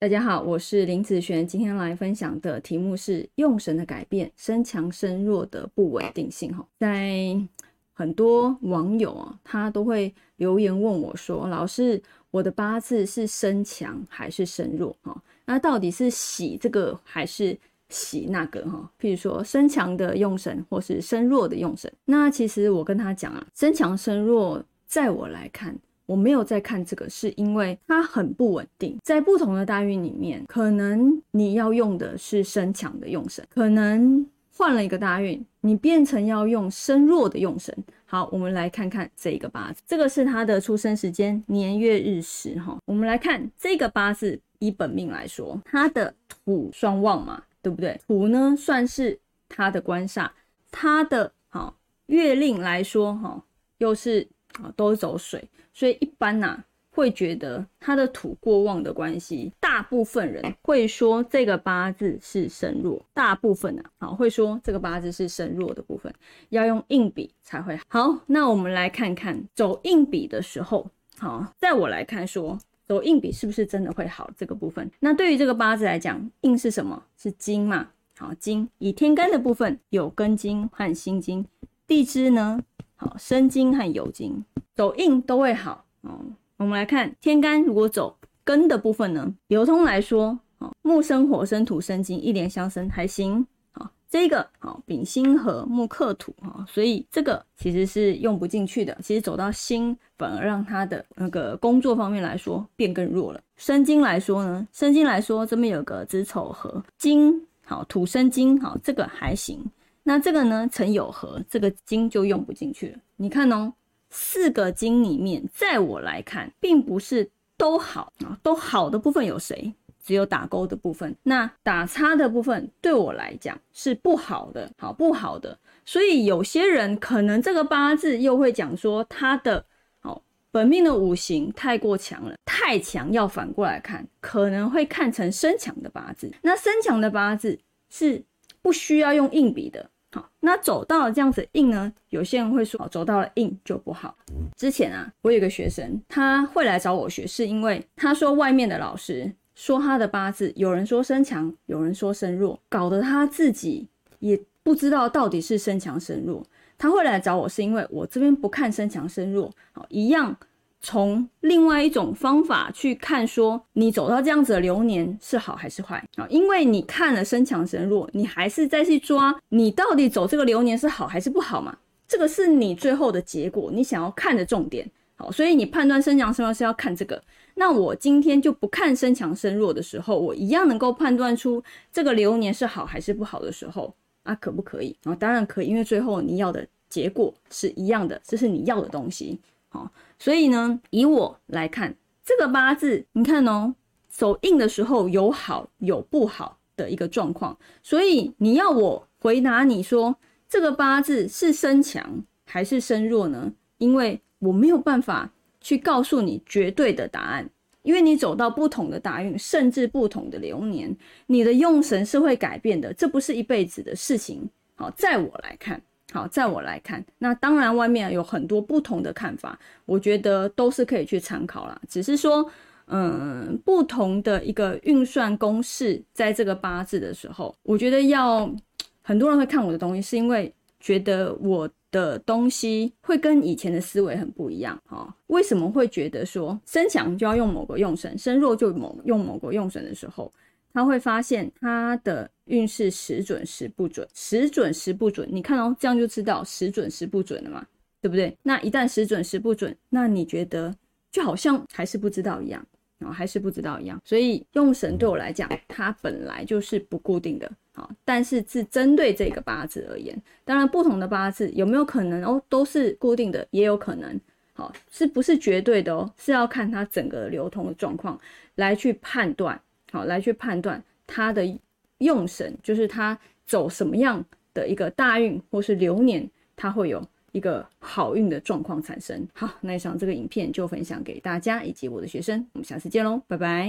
大家好，我是林子璇，今天来分享的题目是用神的改变，身强身弱的不稳定性。哈，在很多网友啊，他都会留言问我说：“老师，我的八字是身强还是身弱？哈，那到底是喜这个还是喜那个？哈，譬如说身强的用神，或是身弱的用神。那其实我跟他讲啊，身强身弱，在我来看。”我没有在看这个，是因为它很不稳定。在不同的大运里面，可能你要用的是身强的用神，可能换了一个大运，你变成要用身弱的用神。好，我们来看看这个八字，这个是他的出生时间年月日时哈。我们来看这个八字，以本命来说，他的土双旺嘛，对不对？土呢算是他的官煞，他的好月令来说哈，又是。啊，都是走水，所以一般呐会觉得他的土过旺的关系，大部分人会说这个八字是身弱，大部分呐，好会说这个八字是身弱的部分，要用硬笔才会好。那我们来看看走硬笔的时候，好，在我来看说走硬笔是不是真的会好这个部分。那对于这个八字来讲，硬是什么？是金嘛？好，金以天干的部分有根金和辛金，地支呢？好，生金和酉金走硬都会好哦。我们来看天干，如果走根的部分呢，流通来说，好木生火生土生金，一连相生还行。好，这个好丙辛合木克土哈，所以这个其实是用不进去的。其实走到辛，反而让他的那个工作方面来说变更弱了。生金来说呢，生金来说这边有个子丑合金，好土生金，好这个还行。那这个呢，成有合，这个金就用不进去了。你看哦，四个金里面，在我来看，并不是都好啊，都好的部分有谁？只有打勾的部分。那打叉的部分，对我来讲是不好的，好不好的。所以有些人可能这个八字又会讲说，他的好本命的五行太过强了，太强要反过来看，可能会看成身强的八字。那身强的八字是。不需要用硬笔的，好，那走到了这样子硬呢？有些人会说，走到了硬就不好。之前啊，我有个学生，他会来找我学，是因为他说外面的老师说他的八字，有人说身强，有人说身弱，搞得他自己也不知道到底是身强身弱。他会来找我，是因为我这边不看身强身弱，好，一样。从另外一种方法去看，说你走到这样子的流年是好还是坏啊？因为你看了身强身弱，你还是再去抓你到底走这个流年是好还是不好嘛？这个是你最后的结果，你想要看的重点。好，所以你判断身强身弱是要看这个。那我今天就不看身强身弱的时候，我一样能够判断出这个流年是好还是不好的时候，啊，可不可以啊？当然可以，因为最后你要的结果是一样的，这是你要的东西。好，所以呢，以我来看这个八字，你看哦，走硬的时候有好有不好的一个状况，所以你要我回答你说这个八字是身强还是身弱呢？因为我没有办法去告诉你绝对的答案，因为你走到不同的大运，甚至不同的流年，你的用神是会改变的，这不是一辈子的事情。好，在我来看。好，在我来看，那当然外面有很多不同的看法，我觉得都是可以去参考啦。只是说，嗯，不同的一个运算公式，在这个八字的时候，我觉得要很多人会看我的东西，是因为觉得我的东西会跟以前的思维很不一样。哈，为什么会觉得说身强就要用某个用神，身弱就某用某个用神的时候？他会发现他的运势时准时不准，时准时不准。你看哦，这样就知道时准时不准了嘛，对不对？那一旦时准时不准，那你觉得就好像还是不知道一样，啊，还是不知道一样。所以用神对我来讲，它本来就是不固定的，好，但是是针对这个八字而言。当然，不同的八字有没有可能哦，都是固定的，也有可能，好，是不是绝对的哦？是要看它整个流通的状况来去判断。好，来去判断他的用神，就是他走什么样的一个大运或是流年，他会有一个好运的状况产生。好，那以上这个影片就分享给大家以及我的学生，我们下次见喽，拜拜。